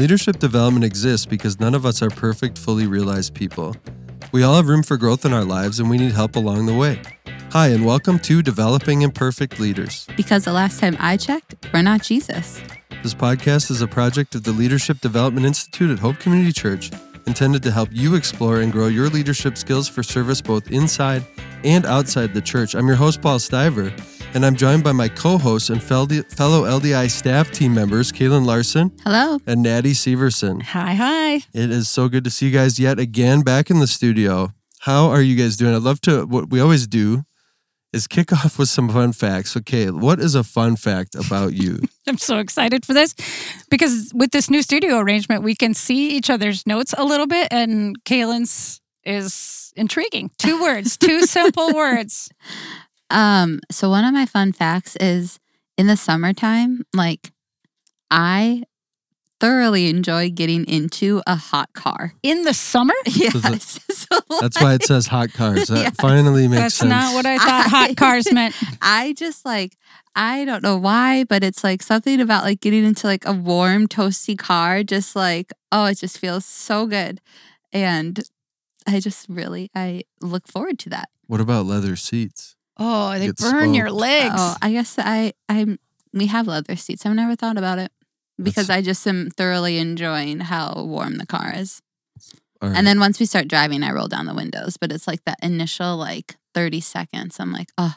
Leadership development exists because none of us are perfect, fully realized people. We all have room for growth in our lives and we need help along the way. Hi, and welcome to Developing Imperfect Leaders. Because the last time I checked, we're not Jesus. This podcast is a project of the Leadership Development Institute at Hope Community Church, intended to help you explore and grow your leadership skills for service both inside and outside the church. I'm your host, Paul Stiver, and I'm joined by my co hosts and fellow LDI staff team members, Kaylin Larson Hello. and Natty Severson. Hi, hi. It is so good to see you guys yet again back in the studio. How are you guys doing? I'd love to, what we always do is kick off with some fun facts. Okay, what is a fun fact about you? I'm so excited for this because with this new studio arrangement, we can see each other's notes a little bit, and Kaylin's is intriguing. Two words, two simple words. Um, so one of my fun facts is in the summertime, like I thoroughly enjoy getting into a hot car. In the summer? Yes. So, That's why it says hot cars. That Yes. finally makes That's sense. That's not what I thought hot cars meant. I just like I don't know why, but it's like something about like getting into like a warm, toasty car, just like, oh, it just feels so good. And I just really I look forward to that. What about leather seats? Oh, they Get burn your legs. Oh, I guess I I'm we have leather seats. I've never thought about it because That's- I just am thoroughly enjoying how warm the car is. All right. And then once we start driving, I roll down the windows. But it's like that initial like 30 seconds. I'm like, oh,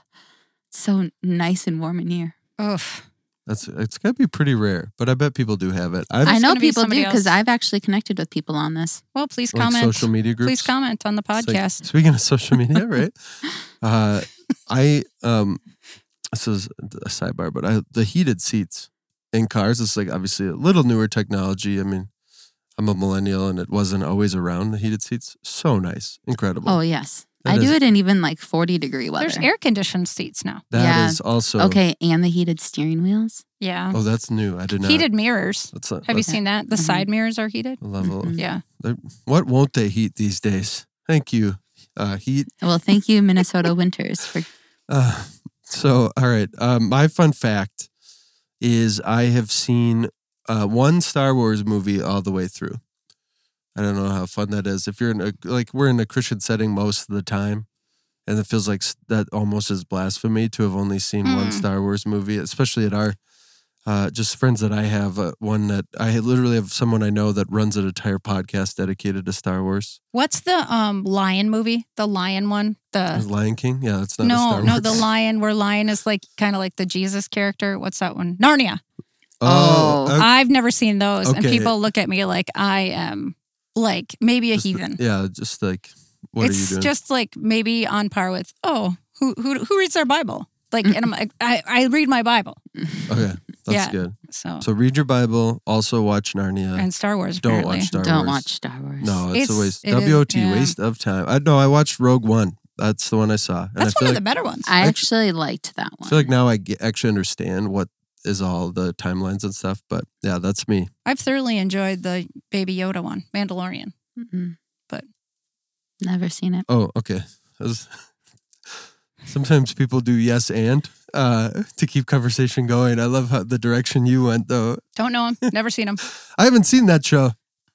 so nice and warm in here. Oof. That's it's gotta be pretty rare, but I bet people do have it. I've I know gonna be people do because. I've actually connected with people on this. Well, please like comment. social media groups. Please comment on the It's like- podcast. speaking of social media, right? uh, I um, this is a sidebar, but I the heated seats in cars. It's like obviously a little newer technology. I mean, I'm a millennial, and it wasn't always around. The heated seats, so nice, incredible. Oh, yes. That I do it in even like 40 degree weather. There's air conditioned seats now. That is yeah. also Okay. And the heated steering wheels. Yeah. Oh, that's new. I did not. Heated mirrors. That's a, Have you seen that? The Mhm. side mirrors are heated. a level. Mhm. Yeah. What won't they heat these days? Thank you. Uh, heat Well, thank you, Minnesota Winters, for Uh, so, all right. Um, my fun fact is I have seen uh, one Star Wars movie all the way through. I don't know how fun that is. If you're in a like we're in a Christian setting most of the time, and it feels like that almost is blasphemy to have only seen one Mm. Star Wars movie, especially at our uh, just friends that I have. Uh, one that I literally have someone I know that runs an entire podcast dedicated to Star Wars. What's the um lion movie? The lion one? The Lion King. Yeah, that's not a no, Star no, Wars. the lion where lion is like kind of like the Jesus character. What's that one? Narnia. Oh, Oh. okay. I've never seen those, and people look at me like I am like maybe a Just- heathen. Yeah, just like what it's are you doing? just like maybe on par with oh, who who who reads their Bible? Like, and I'm like, I I read my Bible, okay, that's Yeah. good. so, So read your Bible. Also watch Narnia. and Star Wars. Don't apparently. watch Star Wars. don't watch Star Wars. No, it's, a waste. it is- WOT, yeah. waste of time. I no, I watched Rogue One. That's the one I saw, and That's I one of like the better ones. I Actu- actually liked that one. I one. feel like now I get, actually understand what is all the timelines and stuff. But yeah, that's me. I've thoroughly enjoyed the Baby Yoda one, Mandalorian. Mm-mm. But- never seen it. Oh, okay. Was- Sometimes people do yes and uh, to keep conversation going. I love how the direction you went though. Don't know him. Never seen him. I haven't seen that show.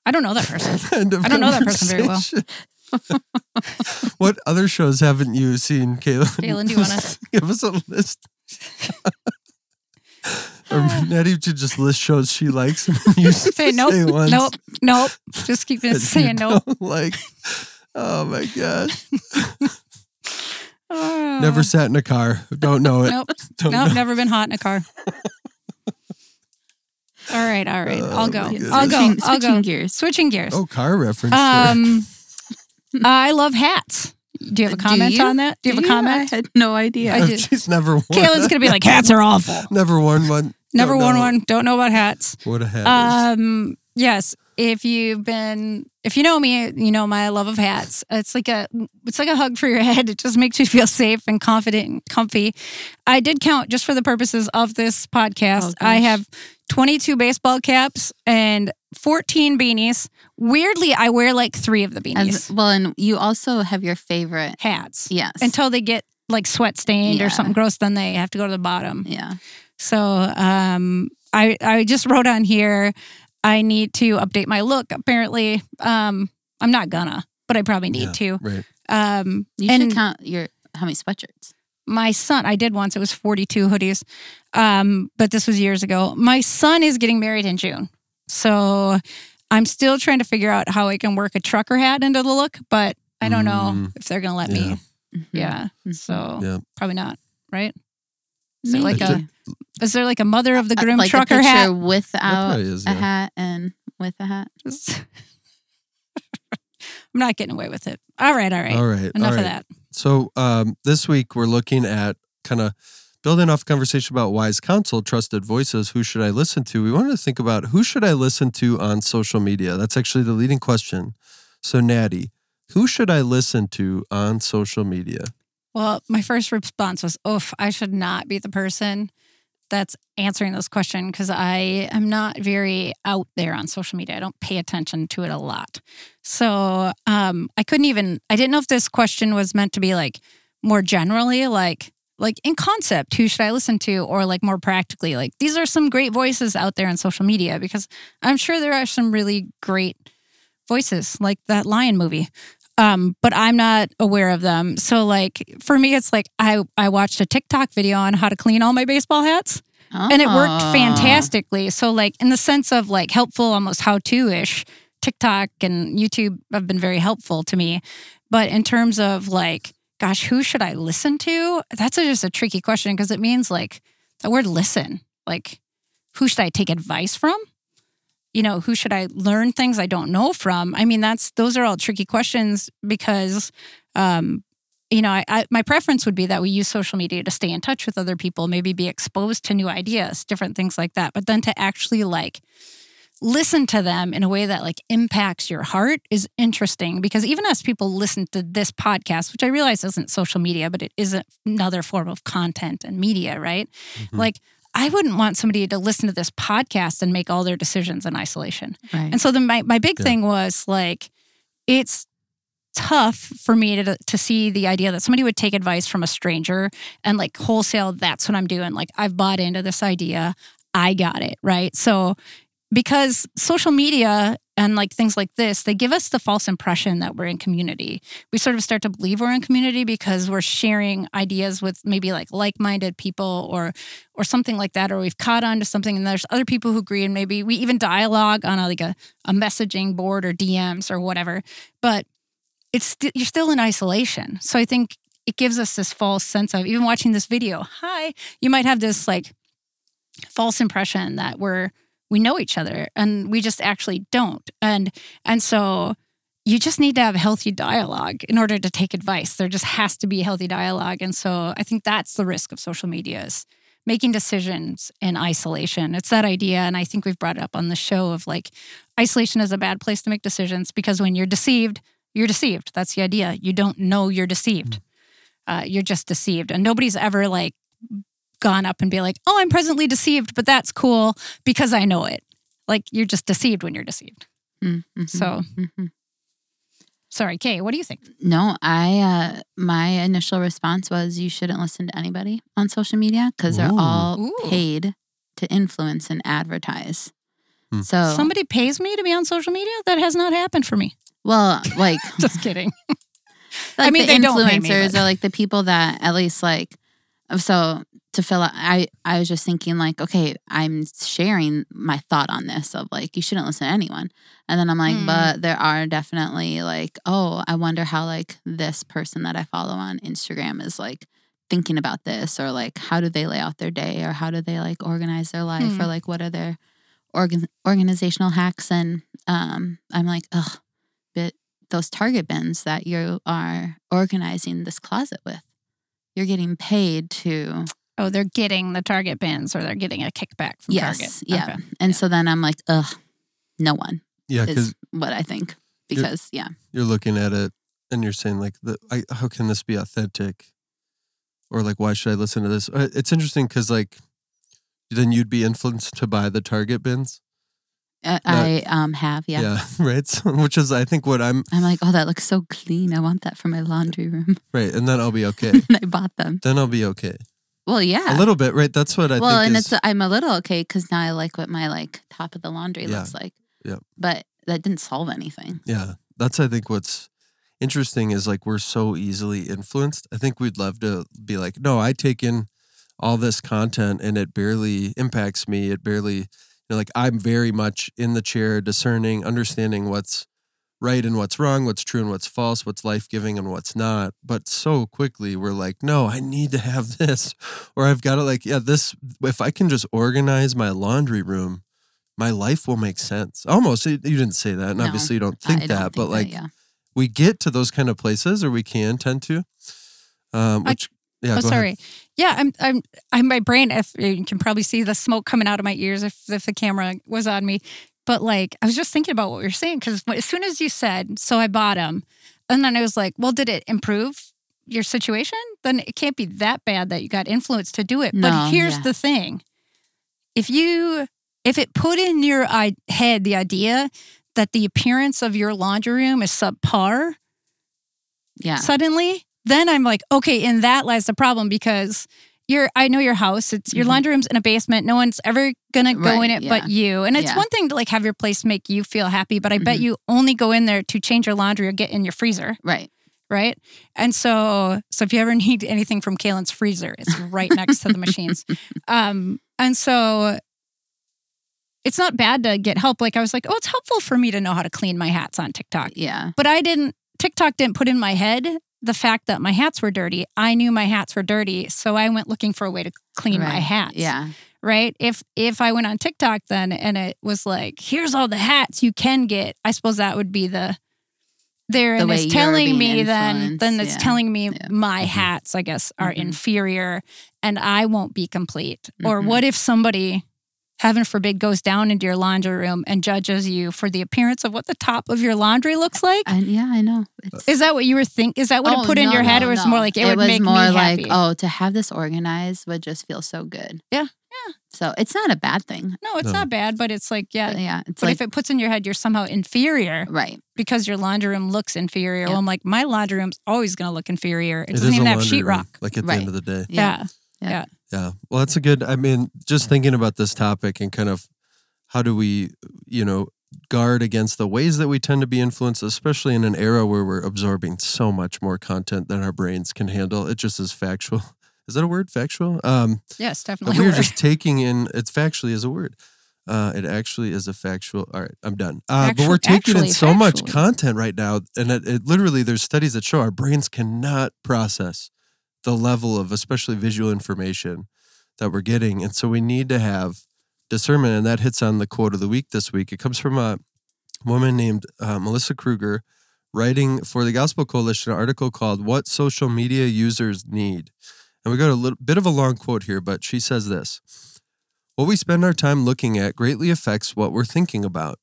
I don't know that person. I don't know that person very well. what other shows haven't you seen, Kaylin? Kaylin, do you wanna- give us a list? or Nettie should just list shows she likes and then you Say nope, say ones nope, nope. Just keep saying nope. Like, oh my gosh. Oh. Never sat in a car. Don't know it. Nope. Don't Nope. know. Never been hot in a car. all right. All right. Oh, I'll go. my goodness. I'll go. Switching, I'll go. gears. Switching gears. Oh, car reference. Um, I love hats. Do you have a comment on that? Do you have a comment? I had no idea. I Oh, did. She's never worn. Kaylin's gonna be like, hats are awful. never worn one. Never Don't worn know one. Don't know about hats. What a hat is. Um, yes. If you've been, if you know me, you know my love of hats. It's like a, it's like a hug for your head. It just makes you feel safe and confident and comfy. I did count just for the purposes of this podcast. Oh, I have 22 baseball caps and 14 beanies. Weirdly, I wear like three of the beanies. As, well, and you also have your favorite. hats Yes. until they get like sweat stained Yeah. or something gross. Then they have to go to the bottom. yeah. So um, I I just wrote on here. I need to update my look. Apparently, um, I'm not gonna, but I probably need Yeah, to. Right. Um, You and should count your how many sweatshirts. my son, I did once. It was 42 hoodies, um, but this was years ago. My son is getting married in June, so I'm still trying to figure out how I can work a trucker hat into the look. But I don't know Mm, if they're gonna let yeah. me. Yeah, Mhm. so Yeah. probably not. Right? Is it like a is there like a mother of the groom like trucker a hat? without probably is, a hat and with a hat. Just- I'm not getting away with it. All right, all right. All right. Enough all of that. So um, this week we're looking at kind of building off conversation about wise counsel, trusted voices. Who should I listen to? We wanted to think about who should I listen to on social media. That's actually the leading question. So Natty, who should I listen to on social media? Well, my first response was, "Oof, I should not be the person that's answering this question because I am not very out there on social media. I don't pay attention to it a lot. So um, I couldn't even. I didn't know if this question was meant to be like more generally, like like in concept, who should I listen to, or like more practically, like these are some great voices out there on social media because I'm sure there are some really great voices, like that Lion movie um, but I'm not aware of them. So like for me, it's like I I watched a TikTok video on how to clean all my baseball hats, and it worked Oh. fantastically. So like in the sense of like helpful, almost how to ish, TikTok and YouTube have been very helpful to me. But in terms of like, gosh, who should I listen to? That's a, just a tricky question because it means like the word listen. Like, who should I take advice from? You know who should i learn things i don't know from? I mean that's those are all tricky questions because um you know I, I my preference would be that we use social media to stay in touch with other people maybe be exposed to new ideas different things like that. But then to actually like listen to them in a way that like impacts your heart is interesting because even as people listen to this podcast which i realize isn't social media but it is another form of content and media right? Mhm. like I wouldn't want somebody to listen to this podcast and make all their decisions in isolation. Right. And so then my, my big Yeah. thing was like, it's tough for me to, to see the idea that somebody would take advice from a stranger and like wholesale, that's what I'm doing. Like I've bought into this idea. I got it. Right. So because social media and like things like this, they give us the false impression that we're in community. We sort of start to believe we're in community because we're sharing ideas with maybe like like-minded people or or something like that, or we've caught on to something and there's other people who agree, and maybe we even dialogue on a, like a, a messaging board or DMs or whatever. But it's st- you're still in isolation. So I think it gives us this false sense of even watching this video. Hi, you might have this like false impression that we're we know each other and we just actually don't. And and so you just need to have healthy dialogue in order to take advice. There just has to be healthy dialogue. And so i think that's the risk of social media is making decisions in isolation. It's that idea. And i think we've brought it up on the show of like isolation is a bad place to make decisions because when you're deceived you're deceived. That's the idea. You don't know you're deceived. Uh, you're just deceived. And nobody's ever like gone up and be like, oh, I'm presently deceived, but that's cool because I know it. Like you're just deceived when you're deceived. Mm, mhm, So, mhm. sorry, Kay, what do you think? No, I uh my initial response was you shouldn't listen to anybody on social media because they're all Ooh. paid to influence and advertise. Hmm. So Somebody pays me to be on social media? That has not happened for me. well, like Just kidding. like mean, the they don't me, influencers but- are like the people that at least like so to fill out I I was just thinking like okay I'm sharing my thought on this of like you shouldn't listen to anyone and then I'm like Mm. but there are definitely like oh I wonder how like this person that I follow on Instagram is like thinking about this or like how do they lay out their day or how do they like organize their life Mm. or like what are their organ- organizational hacks and um I'm like ugh but those target bins that you are organizing this closet with you're getting paid to Oh, they're getting the Target bins or they're getting a kickback from yes Target. yeah Okay. and Yeah. so then i'm like ugh no one Yeah, because is what i think because yeah you're looking at it and you're saying like, the, I, how can this be authentic? Or like, why should I listen to this? Uh, It's interesting because like, then you'd be influenced to buy the Target bins. I, I um have yeah. Yeah right. So, which is, I think, what I'm i'm like oh that looks so clean i want that for my laundry room right, and then I'll be okay. i bought them then I'll be okay. Well, yeah. A little bit, right? That's what I well, think and is, it's I'm a little okay because now I like what my like top of the laundry Yeah. looks like. Yeah. But that didn't solve anything. Yeah, that's I think what's interesting is like we're so easily influenced. I think we'd love to be like, no, I take in all this content and it barely impacts me. It barely, you know, like I'm very much in the chair, discerning, understanding what's right and what's wrong, what's true and what's false, what's life giving and what's not. But so quickly we're like, no, I need to have this, or I've got to like, yeah, this. If I can just organize my laundry room. My life will make sense. Almost, you didn't say that, and No, obviously you don't I think don't that, think but like yeah. we get to those kind of places, or we can tend to. Um, I- which, yeah, oh, sorry. ahead. Yeah, I'm, I'm, I'm. My brain. If you can probably see the smoke coming out of my ears, if if the camera was on me, but like I was just thinking about what you're saying because as soon as you said, so I bought them, and then I was like, well, did it improve your situation? Then it can't be that bad that you got influenced to do it. No, but here's yeah. the thing: if you, if it put in your i- head the idea that the appearance of your laundry room is subpar, Yeah. suddenly, then I'm like, okay, in that lies the problem because you're I know your house. It's your Mhm. laundry room's in a basement. No one's ever gonna go Right, in it yeah. but you. And it's Yeah. one thing to like have your place make you feel happy, but I bet Mhm. you only go in there to change your laundry or get in your freezer, right. right? And so so if you ever need anything from Kaylin's freezer, it's right next to the machines. Um and so it's not bad to get help. Like I was like, oh, it's helpful for me to know how to clean my hats on TikTok. Yeah. But I didn't, TikTok didn't put in my head the fact that my hats were dirty. I knew my hats were dirty. So I went looking for a way to clean my hats. Yeah. Right. If if I went on TikTok then and it was like, here's all the hats you can get, I suppose that would be the there The and way it's you're telling me then then it's yeah. telling me Yeah. my Mhm. hats, I guess, are Mhm. inferior and I won't be complete. Or Mhm. what if somebody heaven forbid goes down into your laundry room and judges you for the appearance of what the top of your laundry looks like? I, yeah, I know. It's, Is that what you were think? Is that what Oh, it put in your head? no, or was no. more like it, would was make more me like, happy? oh, to have this organized would just feel so good. Yeah, yeah. So it's not a bad thing. no, it's No. not bad, but it's like yeah. But yeah, it's But like if it puts in your head you're somehow inferior right. because your laundry room looks inferior, Yep. well, I'm like my laundry room's always going to look inferior. It, It doesn't even a have laundry room, sheetrock. Like at the end of the day. Yeah. Yeah. Yeah. Well, that's a good. I mean, just thinking about this topic and kind of how do we, you know, guard against the ways that we tend to be influenced, especially in an era where we're absorbing so much more content than our brains can handle. It just is factual. Is that a word? Factual? Um, Yes, definitely. we're just taking in. It's factually is a word. Uh, it actually is a factual. All right, I'm done. Uh, but we're taking in actually, so much content right now, and it, it literally there's studies that show our brains cannot process the level of especially visual information that we're getting, and so we need to have discernment, and that hits on the quote of the week this week. It comes from a woman named uh, Melissa Kruger, writing for the Gospel Coalition an article called "What Social Media Users Need." And we got a little bit of a long quote here, but she says this. What we spend our time looking at greatly affects what we're thinking about.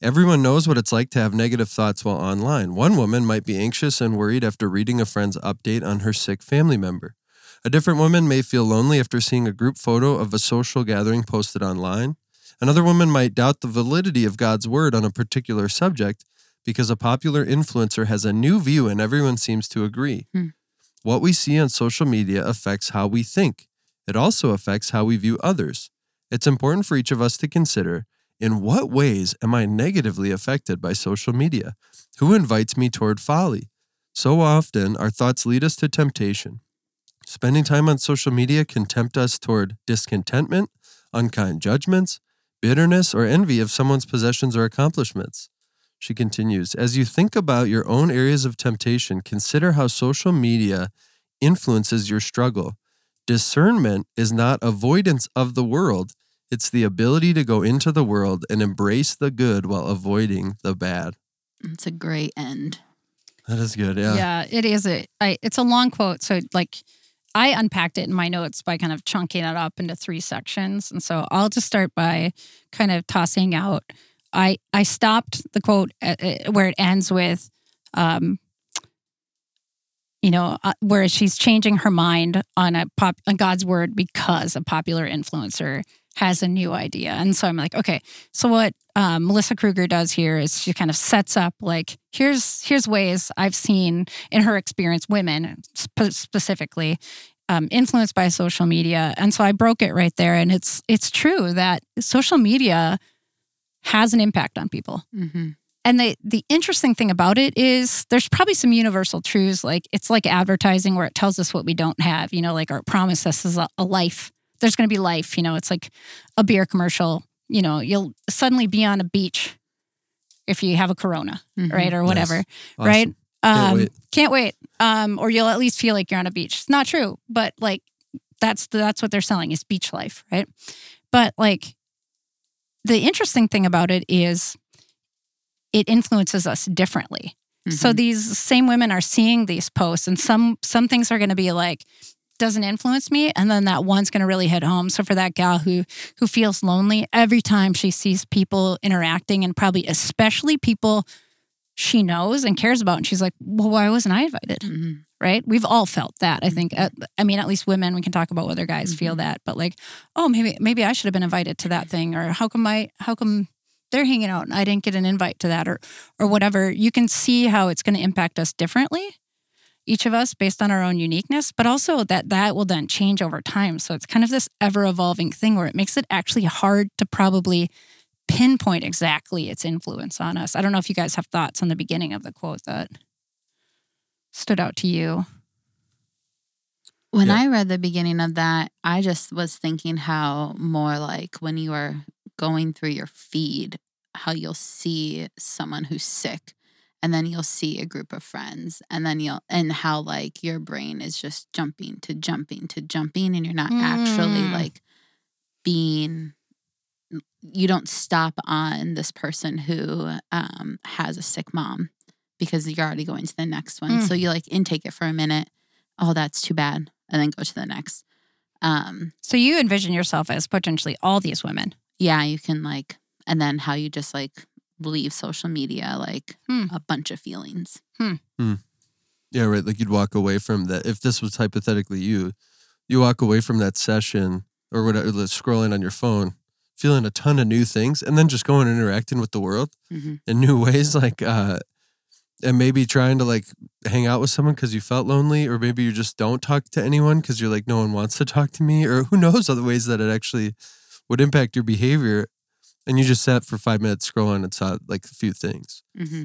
Everyone knows what it's like to have negative thoughts while online. One woman might be anxious and worried after reading a friend's update on her sick family member. A different woman may feel lonely after seeing a group photo of a social gathering posted online. Another woman might doubt the validity of God's word on a particular subject because a popular influencer has a new view and everyone seems to agree. Hmm. What we see on social media affects how we think. It also affects how we view others. It's important for each of us to consider in what ways am I negatively affected by social media? Who invites me toward folly? So often, our thoughts lead us to temptation. Spending time on social media can tempt us toward discontentment, unkind judgments, bitterness, or envy of someone's possessions or accomplishments. She continues As you think about your own areas of temptation, consider how social media influences your struggle. Discernment is not avoidance of the world, it's the ability to go into the world and embrace the good while avoiding the bad. It's a great end. That is good. Yeah. Yeah, it is a. I, it's a long quote, so like I unpacked it in my notes by kind of chunking it up into three sections, and so I'll just start by kind of tossing out. I I stopped the quote at, at- where it ends with, um, you know, uh, where she's changing her mind on a pop on God's word because a popular influencer has a new idea, and so I'm like, okay, so what um, Melissa Kruger does here is she kind of sets up like here's here's ways I've seen in her experience women spe- specifically um, influenced by social media. And so I broke it right there. And it's it's true that social media has an impact on people. Mm-hmm. And the the interesting thing about it is there's probably some universal truths like it's like advertising where it tells us what we don't have, you know, like or it promises us a, a life. There's going to be life, you know, it's like a beer commercial, you know, you'll suddenly be on a beach if you have a corona, Mhm. right or Nice. whatever, Awesome. right? Can't Um, wait. Can't wait. Um, or you'll at least feel like you're on a beach. It's not true, but like that's that's what they're selling is beach life, right? But like the interesting thing about it is it influences us differently. So Mhm. these same women are seeing these posts and some some things are going to be like doesn't influence me and then that one's going to really hit home. So for that gal who who feels lonely every time she sees people interacting and probably especially people she knows and cares about and she's like, "Well, why wasn't I invited?" Mhm. right? We've all felt that. I think. At, I mean, at least women. We can talk about whether guys feel that, but like, oh, maybe maybe I should have been invited to that thing, or how come I how come they're hanging out and I didn't get an invite to that, or or whatever. You can see how it's going to impact us differently, each of us based on our own uniqueness, but also that that will then change over time. So it's kind of this ever evolving thing where it makes it actually hard to probably pinpoint exactly its influence on us. I don't know if you guys have thoughts on the beginning of the quote that stood out to you. When Yeah. I read the beginning of that, I just was thinking how more like when you are going through your feed, how you'll see someone who's sick and then you'll see a group of friends and then you'll and how like your brain is just jumping to jumping to jumping and you're not actually Mm. like being you don't stop on this person who um, has a sick mom because you're already going to the next one. Mm. So you like intake it for a minute. Oh, that's too bad, and then go to the next. Um, So you envision yourself as potentially all these women. yeah, you can like, and then how you just like leave social media like Hmm. a bunch of feelings. Yeah, right. Like you'd walk away from that. If this was hypothetically you, you walk away from that session or whatever, like, scrolling on your phone, feeling a ton of new things, and then just going and interacting with the world Mhm. in new ways. Like, uh, and maybe trying to like hang out with someone because you felt lonely, or maybe you just don't talk to anyone because you're like, no one wants to talk to me, or who knows other ways that it actually would impact your behavior. And you just sat for five minutes scrolling and saw like a few things. hmm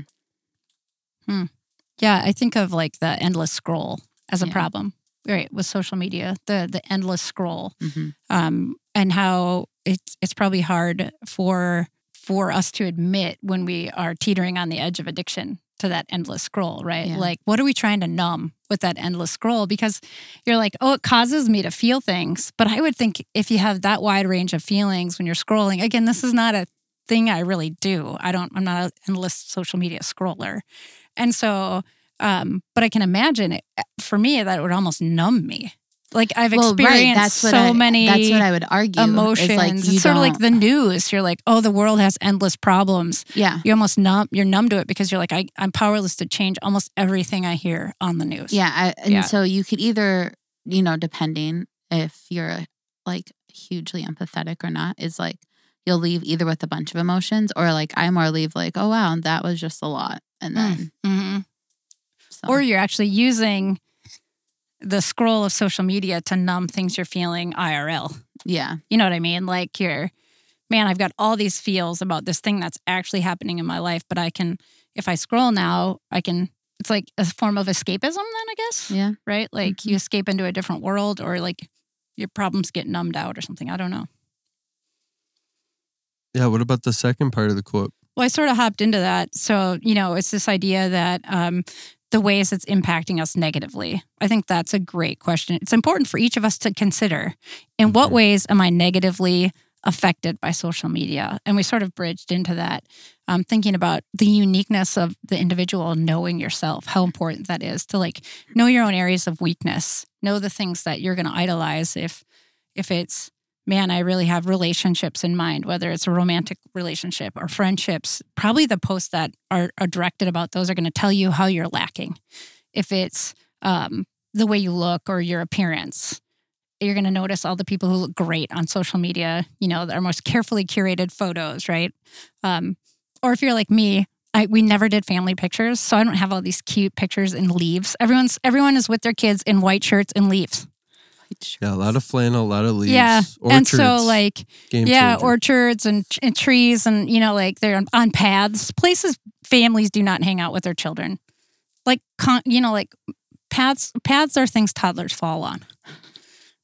Yeah, I think of like the endless scroll as a Yeah. problem, right? With social media, the the endless scroll, hmm um, and how it's it's probably hard for for us to admit when we are teetering on the edge of addiction to that endless scroll, right? Yeah. Like, what are we trying to numb with that endless scroll? Because you're like, oh, it causes me to feel things. But I would think if you have that wide range of feelings when you're scrolling, again, this is not a thing I really do. I don't, I'm not an endless social media scroller. And so, um, but I can imagine it for me that it would almost numb me. Like I've Well, experienced right. That's so I, many That's what I would argue. emotions. like, it's sort of like the news. You're like, oh, the world has endless problems. yeah. You're almost numb. You're numb to it because you're like, I, I'm powerless to change almost everything I hear on the news. Yeah, I, and Yeah. so you could either, you know, depending if you're like hugely empathetic or not, is like you'll leave either with a bunch of emotions or like I more leave like, oh wow, that was just a lot, and Mm. then hmm so, Or you're actually using the scroll of social media to numb things you're feeling IRL. yeah, You know what I mean? Like you're, man, I've got all these feels about this thing that's actually happening in my life, but I can, if I scroll now, I can. It's like a form of escapism, then I guess. yeah, right? Like you escape into a different world or like your problems get numbed out or something. I don't know. Yeah. What about the second part of the quote? Well, I sort of hopped into that. So, you know, it's this idea that um, the ways it's impacting us negatively. I think that's a great question. It's important for each of us to consider in what ways am I negatively affected by social media? And we sort of bridged into that, um, thinking about the uniqueness of the individual knowing yourself, how important that is to like know your own areas of weakness, know the things that you're going to idolize if if it's man, I really have relationships in mind, whether it's a romantic relationship or friendships. Probably the posts that are, are directed about those are going to tell you how you're lacking. If it's um, the way you look or your appearance, you're going to notice all the people who look great on social media, you know, our most carefully curated photos, right? Um, or if you're like me, I, we never did family pictures, so I don't have all these cute pictures in leaves. Everyone's everyone is with their kids in white shirts and leaves. Yeah, a lot of flannel, a lot of leaves. Yeah, Orchards, and so like yeah, changer. orchards and, and trees, and you know, like they're on, on paths, places families do not hang out with their children. Like con, you know, like paths. Paths are things toddlers fall on,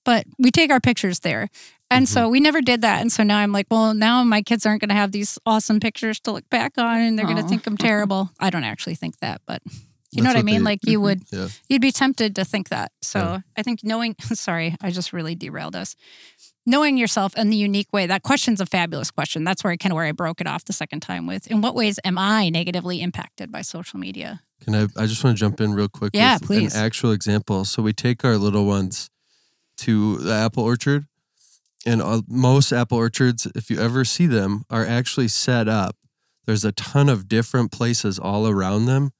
but we take our pictures there. And Mm-hmm. so we never did that. And so now I'm like, well, now my kids aren't going to have these awesome pictures to look back on and they're going to think I'm terrible. I don't actually think that, but you know That's what I mean? they- like you mm-hmm. would Yeah. you'd be tempted to think that. So Yeah. I think knowing, sorry, I just really derailed us. Knowing yourself in the unique way, that question's a fabulous question. That's where I kind of where I broke it off the second time with. In what ways am I negatively impacted by social media? Can I? I just want to jump in real quick. Yeah, with please. An actual example. So we take our little ones to the apple orchard, and most apple orchards, if you ever see them, are actually set up. There's a ton of different places all around them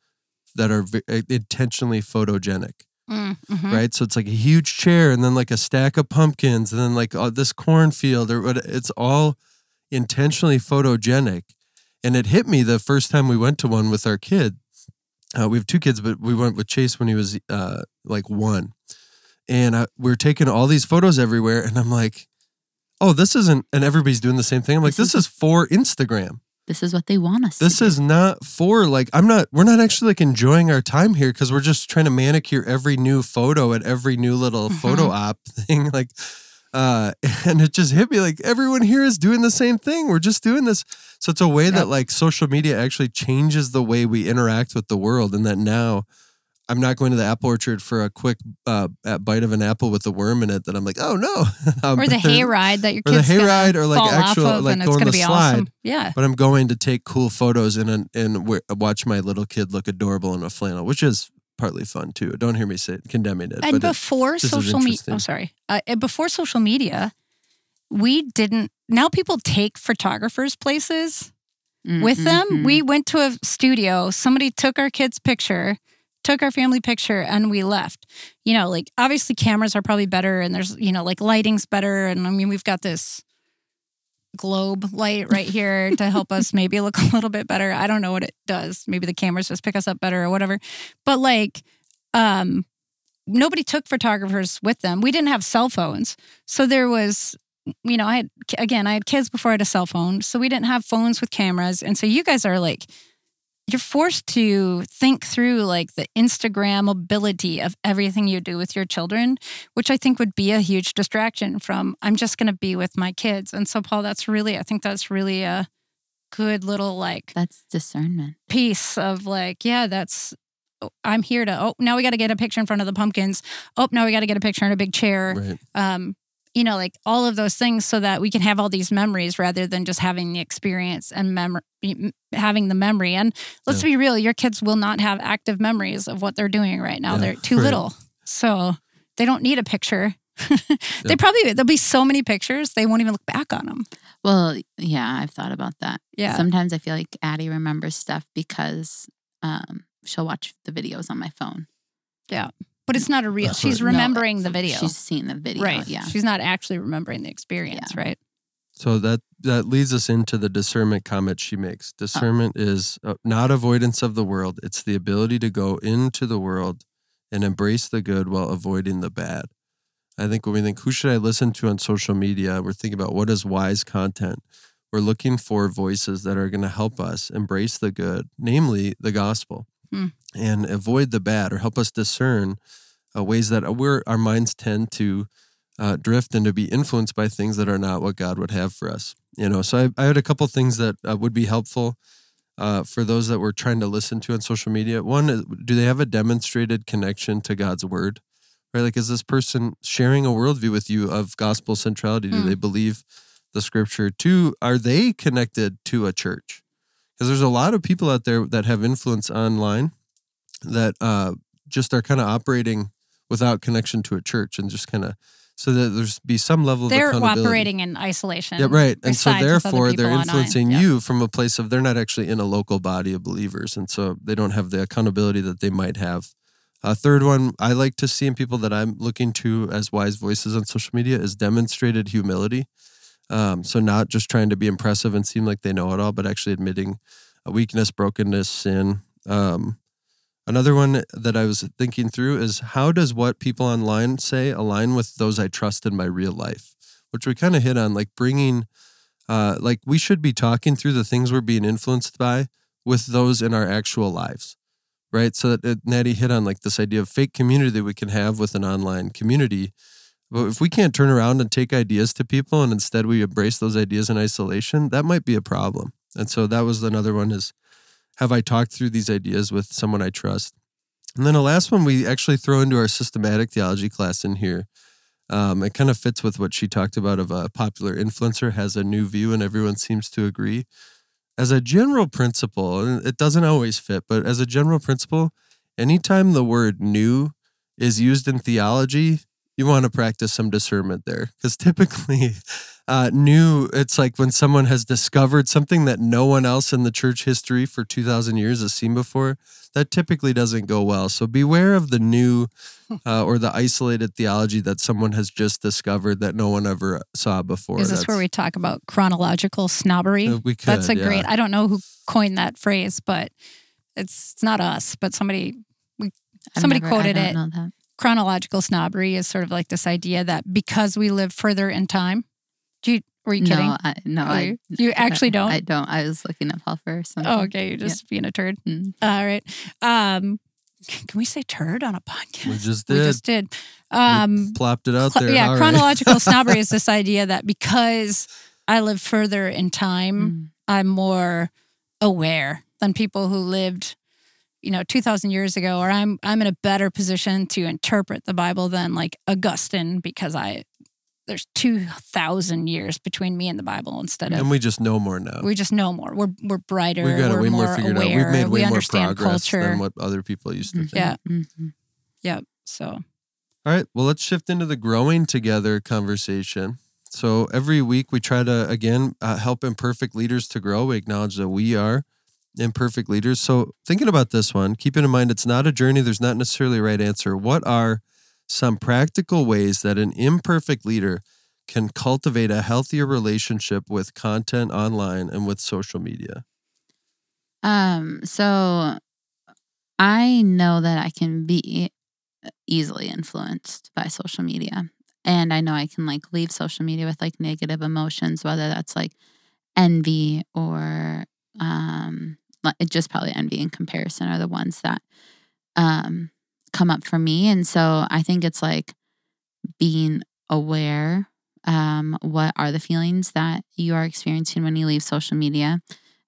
that are ve- uh, intentionally photogenic, Mm, mhm. right? So it's like a huge chair, and then like a stack of pumpkins, and then like uh, this cornfield, or what? It's all intentionally photogenic. And it hit me the first time we went to one with our kid. Uh, we have two kids, but we went with Chase when he was uh, like one. And uh, we are taking all these photos everywhere. And I'm like, oh, this isn't, and everybody's doing the same thing. I'm like, this is for Instagram. This is what they want us This is not for like, I'm not, we're not actually like enjoying our time here because we're just trying to manicure every new photo at every new little photo op thing. Like, uh, and it just hit me like everyone here is doing the same thing. We're just doing this. So it's a way that like social media actually changes the way we interact with the world. And that now I'm not going to the apple orchard for a quick uh, bite of an apple with a worm in it that I'm like, oh no. Um, Or the but there- hayride that your or the kids gonna hayride or, like, fall actual, off like, and it's going to the be slide. awesome. Yeah. But I'm going to take cool photos and and, and watch my little kid look adorable in a flannel, which is partly fun too. Don't hear me say condemning it. and but it- before this social media interesting. oh sorry uh, before social media we didn't now people take photographers places Mm, with them we went to a studio somebody took our kids picture took our family picture and we left. You know like obviously cameras are probably better and there's you know like lighting's better. And i mean we've got this globe light right here to help us maybe look a little bit better. I don't know what it does. Maybe the cameras just pick us up better or whatever. But like um nobody took photographers with them. We didn't have cell phones. So there was you know i had again i had kids before i had a cell phone. So we didn't have phones with cameras. And so you guys are like you're forced to think through like the instagram ability of everything you do with your children which i think would be a huge distraction from i'm just going to be with my kids and so paul that's really i think that's really a good little like That's discernment. piece of like, yeah, that's oh, I'm here to oh now we got to get a picture in front of the pumpkins. Oh, now we got to get a picture in a big chair. right. Um, you know, like all of those things so that we can have all these memories rather than just having the experience and memory having the memory. And let's be real, your kids will not have active memories of what they're doing right now. Yeah, they're too little. So they don't need a picture. they Yep. probably there'll be so many pictures they won't even look back on them. Well, yeah, I've thought about that. Yeah. Sometimes I feel like Addie remembers stuff because um, she'll watch the videos on my phone. But it's not a real. That's She's right. No, remembering the video. She's seen the video. right. Yeah. She's not actually remembering the experience, right? So that that leads us into the discernment comment she makes. Discernment is uh, not avoidance of the world; it's the ability to go into the world and embrace the good while avoiding the bad. I think when we think who should I listen to on social media, we're thinking about what is wise content. We're looking for voices that are going to help us embrace the good, namely the gospel, Hmm. and avoid the bad, or help us discern uh, ways that we're, our minds tend to uh, drift and to be influenced by things that are not what God would have for us. You know, so I, I had a couple things that uh, would be helpful uh, for those that were trying to listen to on social media. One, is, do they have a demonstrated connection to God's word? Right, like is this person sharing a worldview with you of gospel centrality? Do Mm. they believe the scripture? Two, are they connected to a church? Because there's a lot of people out there that have influence online that uh, just are kind of operating without connection to a church and just kind of so that there's be some level of They're operating in isolation. Yeah, right. And so sides with other therefore they're influencing Yeah. you from a place of they're not actually in a local body of believers. And so they don't have the accountability that they might have. A third one I like to see in people that I'm looking to as wise voices on social media is demonstrated humility. Um, so not just trying to be impressive and seem like they know it all, but actually admitting a weakness, brokenness, sin. Um, Another one that I was thinking through is how does what people online say align with those I trust in my real life? Which we kind of hit on, like bringing, uh, like we should be talking through the things we're being influenced by with those in our actual lives, right? So that Natty hit on like this idea of fake community that we can have with an online community. But if we can't turn around and take ideas to people and instead we embrace those ideas in isolation, that might be a problem. And so that was another one is have I talked through these ideas with someone I trust? And then the last one we actually throw into our systematic theology class in here. Um, it kind of fits with what she talked about of a popular influencer has a new view and everyone seems to agree. As a general principle, and it doesn't always fit, but as a general principle, anytime the word new is used in theology, you want to practice some discernment there because typically uh, new it's like when someone has discovered something that no one else in the church history for 2000 years has seen before that typically doesn't go well so beware of the new uh, or the isolated theology that someone has just discovered that no one ever saw before Is this where we talk about chronological snobbery? Uh, we could, That's a yeah. great. I don't know who coined that phrase, but it's, it's not us, but somebody I've Somebody never- I quoted don't it. Know that. chronological snobbery is sort of like this idea that because we live further in time. Do you were you kidding? No, I, no, I, you- you actually don't? I don't. I was looking up Paul for something. oh, okay. You're just being a turd. Mm. All right. Um, can we say turd on a podcast? we just did. We just did. Um, plopped it out there yeah, All right. chronological snobbery is this idea that because I live further in time, Mm. I'm more aware than people who lived, you know, 2000 years ago or I'm I'm in a better position to interpret the Bible than like Augustine because I there's 2000 years between me and the Bible instead of and we just know more now we just know more. We're we're brighter. We've got it we're way more, more figured aware. out we've made way we more progress culture. than what other people used to Mhm. think Yeah. Mhm. Yep. So All right. Well, let's shift into the growing together conversation. So every week we try to, again, uh, help imperfect leaders to grow. We acknowledge that we are imperfect leaders. So thinking about this one, keeping in mind it's not a journey, there's not necessarily a right answer. What are some practical ways that an imperfect leader can cultivate a healthier relationship with content online and with social media? Um, so I know that I can be easily influenced by social media. And I know I can like leave social media with like negative emotions, whether that's like envy or um just probably envy and comparison are the ones that um come up for me. And so I think it's like being aware um what are the feelings that you are experiencing when you leave social media.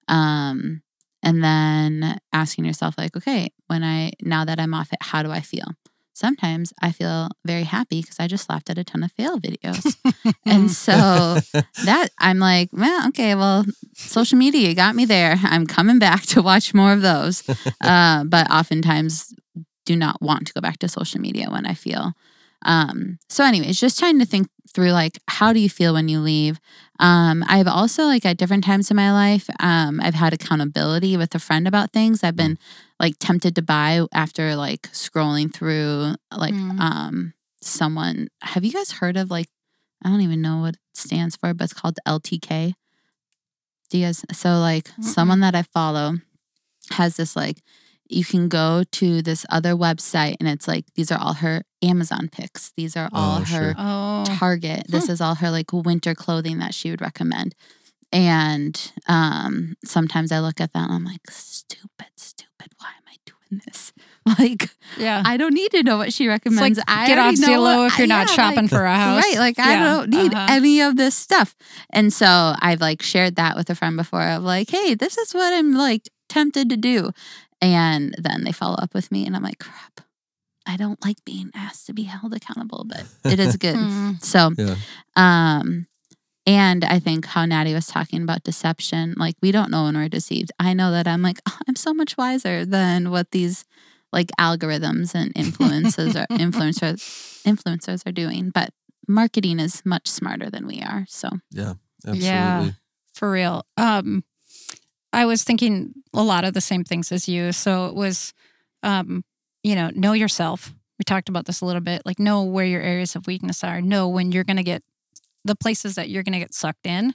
Um and then asking yourself like okay when i now that i'm off it how do i feel sometimes i feel very happy because i just laughed at a ton of fail videos. And so that i'm like well okay well social media got me there. I'm coming back to watch more of those. Uh, but oftentimes do not want to go back to social media when i feel um, so anyways just trying to think through like how do you feel when you leave? Um, I've also like at different times in my life, um, I've had accountability with a friend about things. I've been like tempted to buy after like scrolling through like Mm. um someone. Have you guys heard of like I don't even know what it stands for, but it's called LTK. Do you guys? So like someone that I follow has this like you can go to this other website and it's like these are all her Amazon picks. These are all Oh, her sure. oh, Target. This is all her like winter clothing that she would recommend. And um sometimes I look at that and I'm like, stupid, stupid. Why am I doing this? Like, yeah. I don't need to know what she It's recommends. like I get off already Zillow if you're not yeah, shopping like- for a house. Right. Like I don't need uh-huh. any of this stuff. And so I've like shared that with a friend before of like, hey, this is what I'm like tempted to do. And then they follow up with me and I'm like, crap. I don't like being asked to be held accountable, but it is good. Mm. So Yeah. um and I think how Natty was talking about deception, like we don't know when we're deceived. I know that I'm like, oh, I'm so much wiser than what these like algorithms and influences are influencers influencers are doing. But marketing is much smarter than we are. So Yeah. Absolutely. Yeah. for real. Um, I was thinking a lot of the same things as you. So it was, um, you know, know yourself. We talked about this a little bit. Like, know where your areas of weakness are. Know when you're going to get the places that you're going to get sucked in.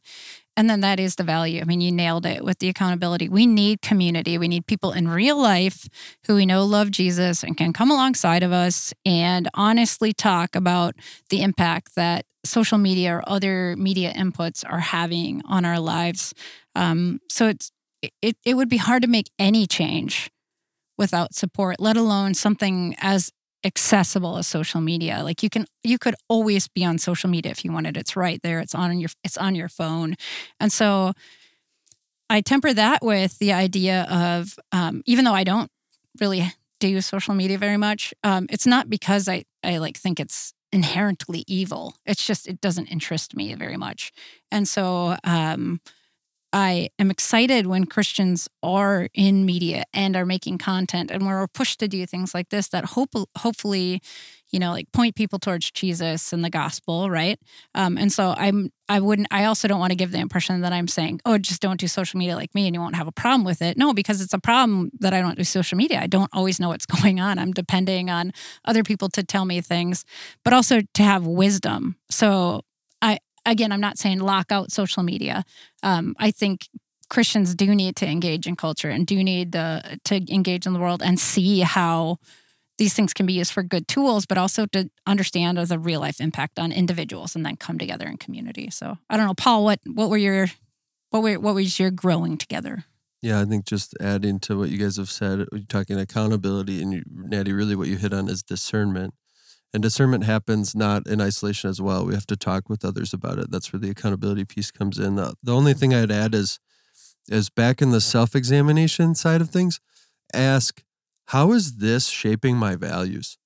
And then that is the value. I mean, you nailed it with the accountability. We need community. We need people in real life who we know love Jesus and can come alongside of us and honestly talk about the impact that social media or other media inputs are having on our lives. Um, so it's it, it would be hard to make any change without support, let alone something as accessible as social media. Like you can you could always be on social media if you wanted. It's right there. It's on your it's on your phone. And so I temper that with the idea of um, even though I don't really do social media very much, um, it's not because I I like think it's inherently evil. It's just it doesn't interest me very much. And so um, I am excited when Christians are in media and are making content and we're pushed to do things like this that hope hopefully, you know, like point people towards Jesus and the gospel, right? Um, and so I'm I wouldn't I also don't want to give the impression that I'm saying, oh, just don't do social media like me and you won't have a problem with it. No, because it's a problem that I don't do social media. I don't always know what's going on. I'm depending on other people to tell me things, but also to have wisdom. So again, I'm not saying lock out social media. Um, I think Christians do need to engage in culture and do need to, to engage in the world and see how these things can be used for good tools, but also to understand as a real life impact on individuals and then come together in community. So I don't know, Paul, what what were your what were what was your growing together? Yeah, I think just adding to what you guys have said, you're talking accountability, and you, Natty, really what you hit on is discernment. And discernment happens not in isolation as well. We have to talk with others about it. That's where the accountability piece comes in. The, the only thing I'd add is is back in the self-examination side of things, ask, how is this shaping my values?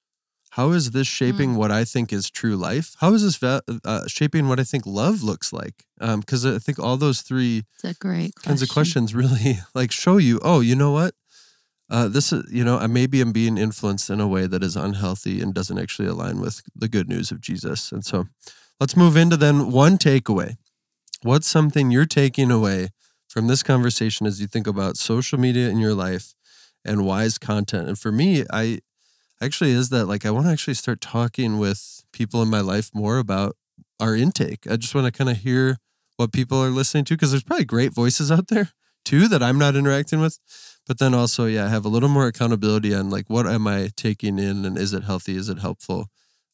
How is this shaping mm. what I think is true life? How is this va- uh, shaping what I think love looks like? Because um, I think all those three it's a great kinds of questions really like show you, oh, you know what? Uh, this is, you know, maybe I'm being influenced in a way that is unhealthy and doesn't actually align with the good news of Jesus. And so let's move into then one takeaway. What's something you're taking away from this conversation as you think about social media in your life and wise content? And for me, I actually is that like I want to actually start talking with people in my life more about our intake. I just want to kind of hear what people are listening to because there's probably great voices out there too that I'm not interacting with but then also yeah have a little more accountability on like what am i taking in and is it healthy is it helpful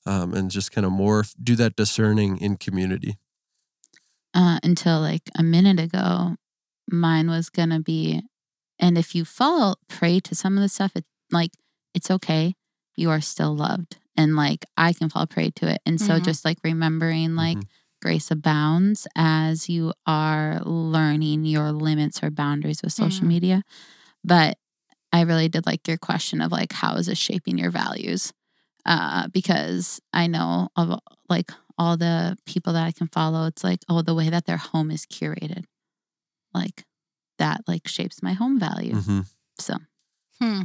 um, and just kind of more do that discerning in community uh, until like a minute ago mine was gonna be and if you fall prey to some of the stuff it like it's okay you are still loved and like i can fall prey to it and so mm-hmm. just like remembering like mm-hmm grace abounds as you are learning your limits or boundaries with social mm. media. But I really did like your question of like, how is this shaping your values? Uh, because I know of like all the people that I can follow, it's like, oh, the way that their home is curated, like that, like shapes my home value. Mm-hmm. So, hmm.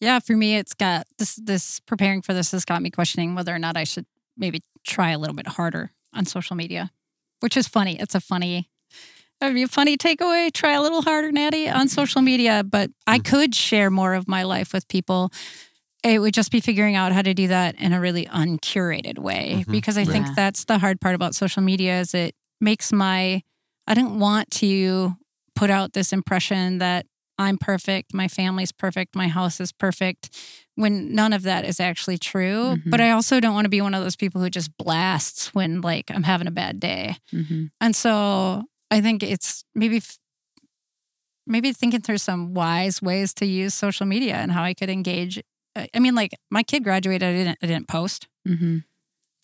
Yeah, for me, it's got this. This preparing for this has got me questioning whether or not I should maybe try a little bit harder on social media, which is funny. It's a funny That'd be a funny takeaway. Try a little harder, Natty, on social media. But I mm-hmm. could share more of my life with people. It would just be figuring out how to do that in a really uncurated way. Mm-hmm. Because I think that's the hard part about social media is it makes my I didn't want to put out this impression that I'm perfect, my family's perfect, my house is perfect, when none of that is actually true. Mm-hmm. But I also don't want to be one of those people who just blasts when like I'm having a bad day. Mm-hmm. And so I think it's maybe maybe thinking through some wise ways to use social media and how I could engage. Uh, I mean, like my kid graduated, I didn't, I didn't post. Mm-hmm.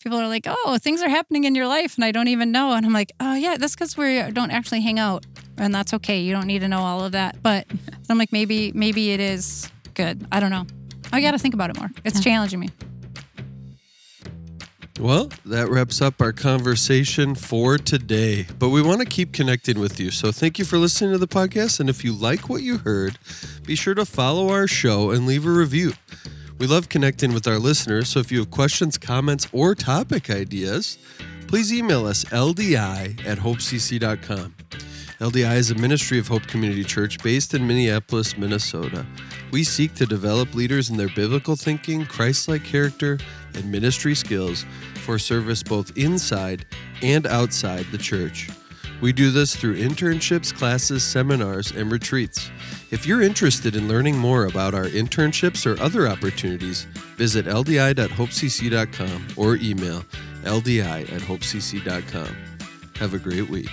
People are like, "Oh, things are happening in your life," and I don't even know. And I'm like, "Oh yeah, that's because we don't actually hang out, and that's okay. You don't need to know all of that." But I'm like, maybe, maybe it is good. I don't know. I got to think about it more. It's yeah. challenging me. Well, that wraps up our conversation for today. But we want to keep connecting with you. So thank you for listening to the podcast. And if you like what you heard, be sure to follow our show and leave a review. We love connecting with our listeners. So if you have questions, comments, or topic ideas, please email us ldi at hopecc.com. LDI is a ministry of Hope Community Church based in Minneapolis, Minnesota. We seek to develop leaders in their biblical thinking, Christ like character, and ministry skills for service both inside and outside the church. We do this through internships, classes, seminars, and retreats. If you're interested in learning more about our internships or other opportunities, visit ldi.hopecc.com or email ldi at hopecc.com. Have a great week.